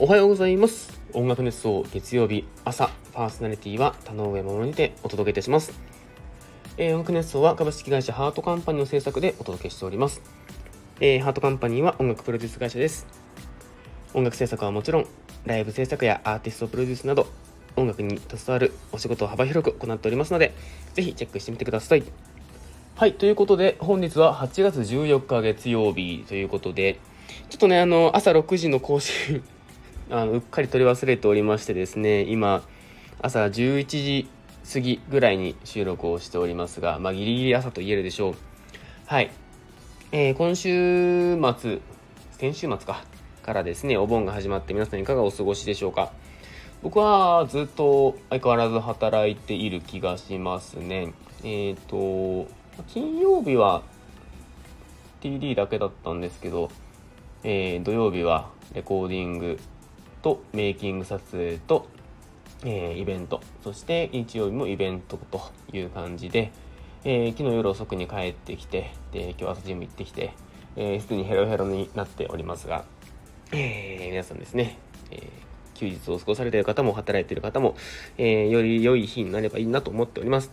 おはようございます。音楽熱奏月曜日朝パーソナリティは田上桃にてお届けいたします、えー、音楽熱奏は株式会社ハートカンパニーの制作でお届けしております、えー、ハートカンパニーは音楽プロデュース会社です。音楽制作はもちろんライブ制作やアーティストプロデュースなど音楽に携わるお仕事を幅広く行っておりますのでぜひチェックしてみてください。はい、ということで、本日は8月14日月曜日ということで、ちょっとね、あの、朝6時の更新あの、うっかり取り忘れておりましてですね、今、朝11時過ぎぐらいに収録をしておりますが、まあ、ギリギリ朝と言えるでしょう。はい。えー、今週末、先週末か、からですね、お盆が始まって皆さんいかがお過ごしでしょうか。僕はずっと相変わらず働いている気がしますね。えっ、ー、と、金曜日は TD だけだったんですけど、えー、土曜日はレコーディングとメイキング撮影と、えー、イベントそして日曜日もイベントという感じで、えー、昨日夜遅くに帰ってきてで今日朝ジム行ってきてすで、えー、にヘロヘロになっておりますが、えー、皆さんですね、え休日を過ごされている方も働いている方も、えより良い日になればいいなと思っております。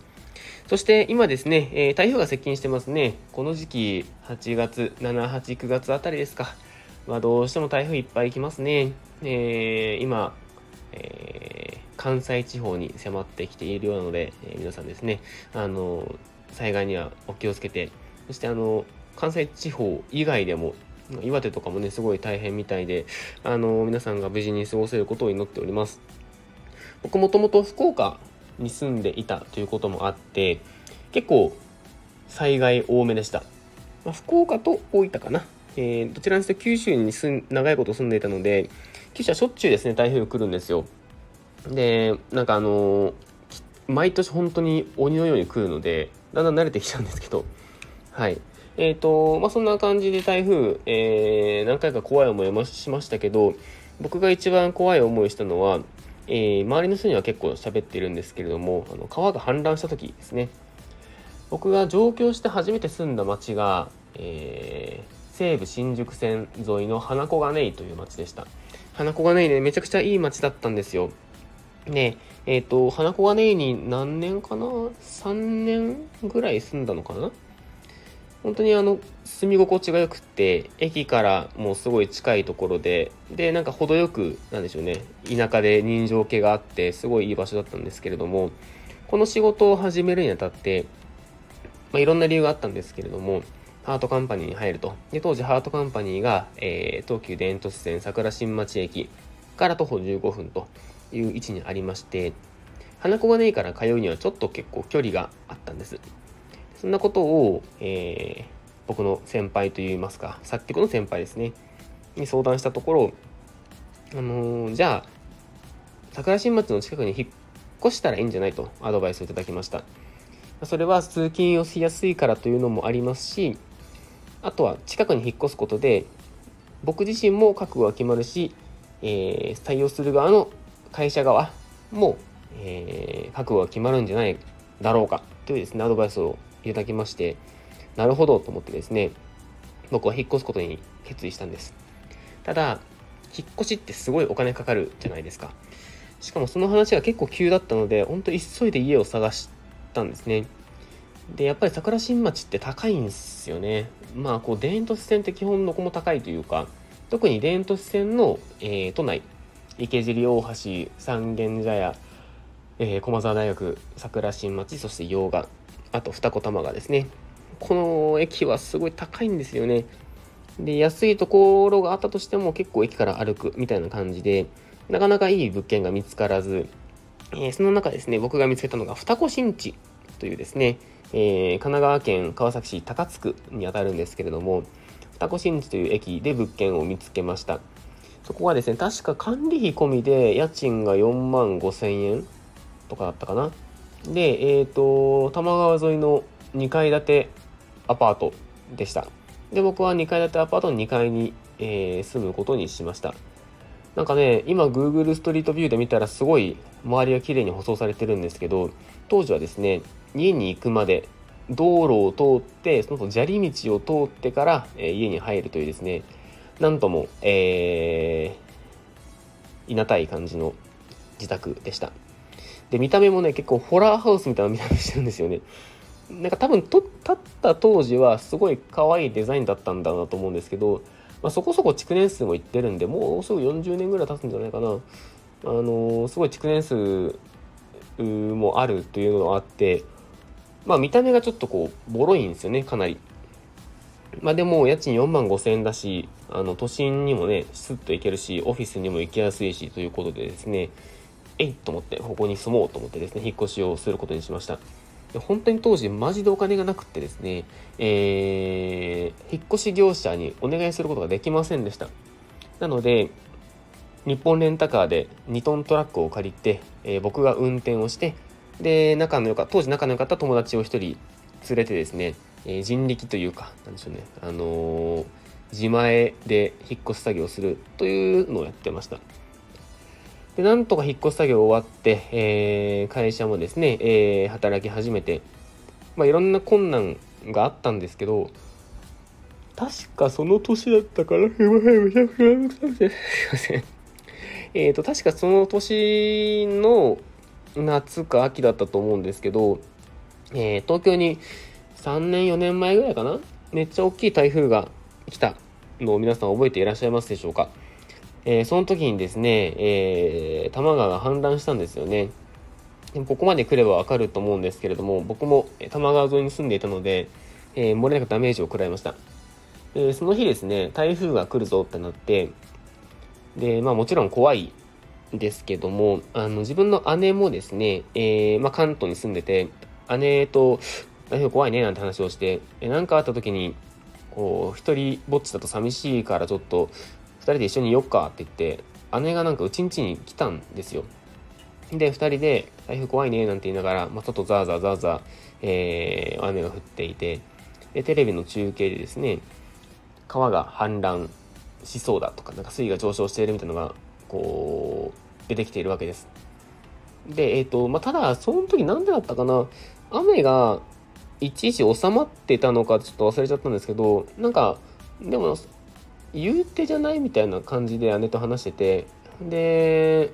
そして今ですね、えー、台風が接近してますね。この時期、8月、7、8、9月あたりですか。まあ、どうしても台風いっぱい来ますね。えー、今、えー、関西地方に迫ってきているようなので、え皆さんですね、あの、災害にはお気をつけて、そしてあの、関西地方以外でも、岩手とかもね、すごい大変みたいで、あの、皆さんが無事に過ごせることを祈っております。僕もともと福岡に住んでいたということもあって結構災害多めでした、まあ、福岡と大分かな、えー、どちらにせよ九州に住ん長いこと住んでいたので九州はしょっちゅうですね台風来るんですよ。でなんかあの、毎年本当に鬼のように来るのでだんだん慣れてきちゃうんですけど。はい。えっ、ー、とまあそんな感じで台風、えー、何回か怖い思いもしましたけど僕が一番怖い思いしたのはえー、周りの人には結構喋ってるんですけれどもあの川が氾濫した時ですね。僕が上京して初めて住んだ町が、えー、西武新宿線沿いの花子金井という町でした。花子金井ねめちゃくちゃいい町だったんですよ。でえっ、ー、と花子金井に何年かな？3年ぐらい住んだのかな？本当にあの住み心地が良くって駅からもうすごい近いところででなんか程よくなんでしょうね田舎で人情気があってすごいいい場所だったんですけれどもこの仕事を始めるにあたって、まあ、いろんな理由があったんですけれどもハートカンパニーに入ると。で当時ハートカンパニーが、えー、東急電都市線桜新町駅から徒歩15分という位置にありまして花子がねえから通うにはちょっと結構距離があったんです。そんなことを、えー、僕の先輩といいますか、作曲の先輩ですね、に相談したところ、あのー、じゃあ、桜新町の近くに引っ越したらいいんじゃないとアドバイスをいただきました。それは通勤をしやすいからというのもありますし、あとは近くに引っ越すことで、僕自身も覚悟が決まるし、えー、採用する側の会社側も、えー、覚悟が決まるんじゃないだろうかというですね、アドバイスをいただきまして、なるほどと思ってですね、僕は引っ越すことに決意したんです。ただ、引っ越しってすごいお金かかるじゃないですか。しかもその話が結構急だったので、ほんと急いで家を探したんですね。で、やっぱり桜新町って高いんですよね。まあ、こう、田園都市線って基本どこも高いというか、特に田園都市線の、えー、都内、池尻大橋、三軒茶屋、えー、駒沢大学、桜新町、そして洋画、あと二子玉川ですね。この駅はすごい高いんですよね。で、安いところがあったとしても結構駅から歩くみたいな感じで、なかなかいい物件が見つからず、えー、その中ですね、僕が見つけたのが二子新地というですね、えー、神奈川県川崎市高津区にあたるんですけれども、二子新地という駅で物件を見つけました。そこはですね、確か管理費込みで家賃が4万5千円とかだったかな。で、えっ、ー、と、多摩川沿いの2階建てアパートでした。で、僕は2階建てアパートの2階に、えー、住むことにしました。なんかね、今 Google ストリートビューで見たらすごい周りが綺麗に舗装されてるんですけど、当時はですね、家に行くまで道路を通って、その砂利道を通ってから、えー、家に入るというですね、なんとも、えいなたい感じの自宅でした。で見た目もね結構ホラーハウスみたいな見た目してるんですよね。なんか多分と立った当時はすごい可愛いデザインだったんだなと思うんですけど、まあ、そこそこ築年数もいってるんでもうすぐ40年ぐらい経つんじゃないかな。あの、すごい築年数もあるというのがあってまあ見た目がちょっとこうボロいんですよねかなり。まあでも家賃4万5千円だしあの都心にもねスッと行けるしオフィスにも行きやすいしということでですねえいと思ってここに住もうと思ってですね引っ越しをすることにしました。本当に当時マジでお金がなくってですね、えー、引っ越し業者にお願いすることができませんでした。なので日本レンタカーで2トントラックを借りて、えー、僕が運転をしてで仲の良かっ当時仲の良かった友達を1人連れてですね、えー、人力というかなんでしょうねあの、自前で引っ越し作業するというのをやってました。で、なんとか引っ越し作業終わって、えー、会社もですね、えー、働き始めて、まあ、いろんな困難があったんですけど、確かその年だったから、すいません、すいません。えっ、と、確かその年の夏か秋だったと思うんですけど、えー、東京に3年、4年前ぐらいかな？めっちゃ大きい台風が来たのを皆さん覚えていらっしゃいますでしょうか？えー、その時にですね、えー、多摩川が氾濫したんですよね。ここまで来ればわかると思うんですけれども、僕も多摩川沿いに住んでいたので、えー、漏れなくダメージを食らいました。えその日ですね、台風が来るぞってなって、で、まあもちろん怖いですけども、あの自分の姉もですね、えまあ、関東に住んでて、姉と台風怖いねなんて話をして、えなんかあった時に、こう、一人ぼっちだと寂しいからちょっと2人で一緒にいよっかって言って姉がなんかうちんちに来たんですよ。で2人で台風怖いねなんて言いながら、まあ、外ザーザーザーザー、えー、雨が降っていてでテレビの中継でですね川が氾濫しそうだとかなんか水位が上昇しているみたいなのがこう出てきているわけです。でえっ、ー、とまあただその時何でだったかな雨がいちいち収まってたのかちょっと忘れちゃったんですけどなんかでも言うてじゃないみたいな感じで姉と話しててで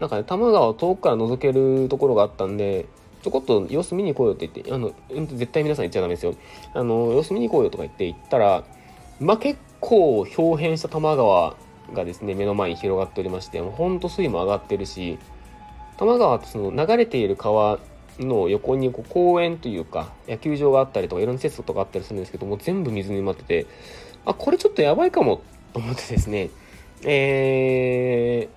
なんかね多摩川を遠くから覗けるところがあったんでちょこっと様子見に行こうよって言ってあの絶対皆さん言っちゃダメですよ。あの様子見に行こうよとか言って行ったらまあ結構表変した多摩川がですね目の前に広がっておりましてもうほんと水位も上がってるし多摩川ってその流れている川の横にこう公園というか野球場があったりとかいろんな施設とかあったりするんですけども全部水に埋まっててあ、これちょっとやばいかもと思ってですね、え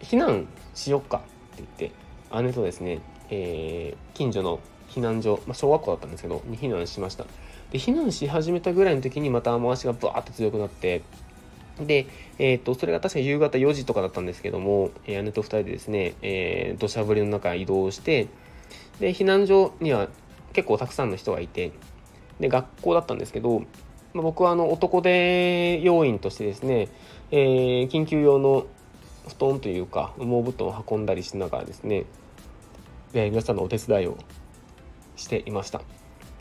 ー、避難しよっかって言って、姉とですね、えー、近所の避難所、まあ、小学校だったんですけど、に避難しました。で、避難し始めたぐらいの時にまた雨足がバーって強くなって、で、えっ、と、それが確か夕方4時とかだったんですけども、えー、姉と2人でですね、えー、土砂降りの中移動して、で、避難所には結構たくさんの人がいて、で、学校だったんですけど、まあ、僕はあの男手要員としてですね、えー、緊急用の布団というか羽毛布団を運んだりしながらですね、えー、皆さんのお手伝いをしていました。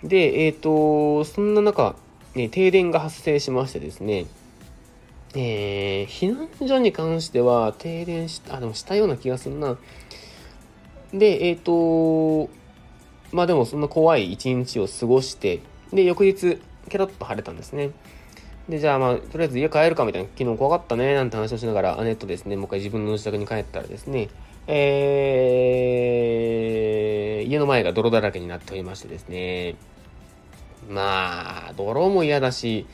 でえっ、ー、とそんな中、ね、停電が発生しましてですねえー、避難所に関しては停電しあでもしたような気がするな。でえっ、ー、とまあでもそんな怖い一日を過ごしてで翌日ケロッと晴れたんですね。で、じゃあまあ、とりあえず家帰るかみたいな、昨日怖かったね、なんて話をしながら、姉とですね、もう一回自分の自宅に帰ったらですね、えー、家の前が泥だらけになっておりましてですね、まあ、泥も嫌だし、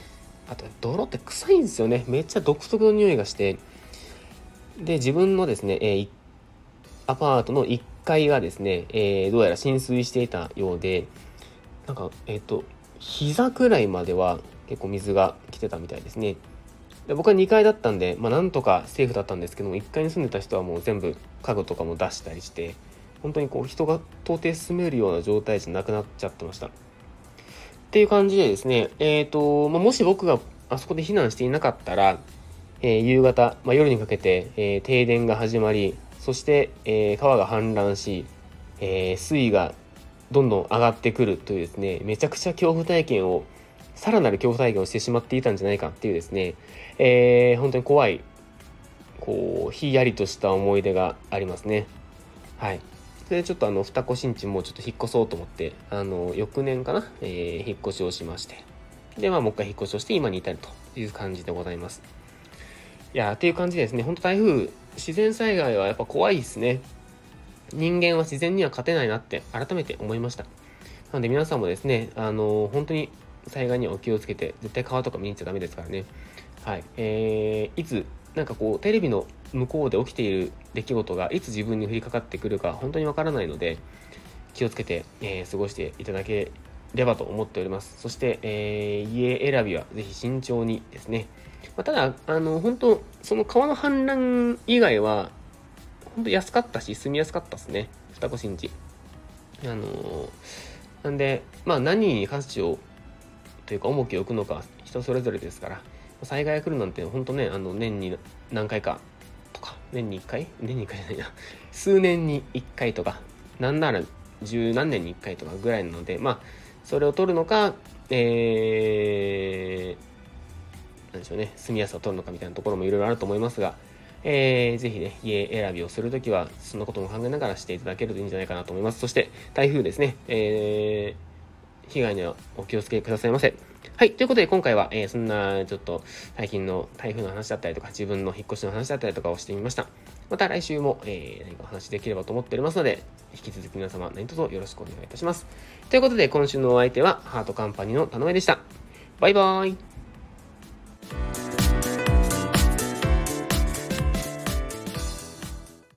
あと、泥って臭いんですよね。めっちゃ独特の匂いがして、で、自分のですね、えー、アパートの1階がですね、えー、どうやら浸水していたようで、なんか、えっ、ー、と、膝くらいまでは結構水が来てたみたいですね。で僕は2階だったんで、まあ、なんとかセーフだったんですけども1階に住んでた人はもう全部家具とかも出したりして本当にこう人が到底住めるような状態じゃなくなっちゃってました。っていう感じでですね、えーとまあ、もし僕があそこで避難していなかったら、えー、夕方、まあ、夜にかけて、えー、停電が始まりそして、えー、川が氾濫し、え水位がどんどん上がってくるというですね、めちゃくちゃ恐怖体験を、さらなる恐怖体験をしてしまっていたんじゃないかっていうですね、えー、本当に怖いこう、ひやりとした思い出がありますね。はい。それでちょっとあの、二子新地もちょっと引っ越そうと思って、あの、翌年かな、えー、引っ越しをしまして。で、まあ、もう一回引っ越しをして今に至るという感じでございます。いやっていう感じですね。ほんと台風、自然災害はやっぱ怖いですね。人間は自然には勝てないなって改めて思いました。なので皆さんもですね、あの、本当に災害にはお気をつけて、絶対川とか見に行っちゃダメですからね。はい。えー、いつ、なんかこう、テレビの向こうで起きている出来事がいつ自分に降りかかってくるか本当にわからないので、気をつけて、えー、過ごしていただければと思っております。そして、えー、家選びはぜひ慎重にですね。まあ、ただ、あの、本当その川の氾濫以外は、本当安かったし、住みやすかったですね。双子新地。あのー、なんで、まあ何に価値を、というか重きを置くのか、人それぞれですから、災害が来るなんて、本当ね、あの、年に何回かとか、年に1回？年に1回じゃないな。数年に1回とか、なんなら十何年に1回とかぐらいなので、まあ、それを取るのか、えー、なんでしょうね、住みやすさを取るのかみたいなところもいろいろあると思いますが、えー、ぜひね、家選びをするときは、そんなことも考えながらしていただけるといいんじゃないかなと思います。そして、台風ですね、えー、被害にはお気をつけくださいませ。はい。ということで、今回は、えー、そんな、ちょっと、最近の台風の話だったりとか、自分の引っ越しの話だったりとかをしてみました。また来週も、えー、何かお話できればと思っておりますので、引き続き皆様、何卒よろしくお願いいたします。ということで、今週のお相手は、ハートカンパニーの田上でした。バイバーイ。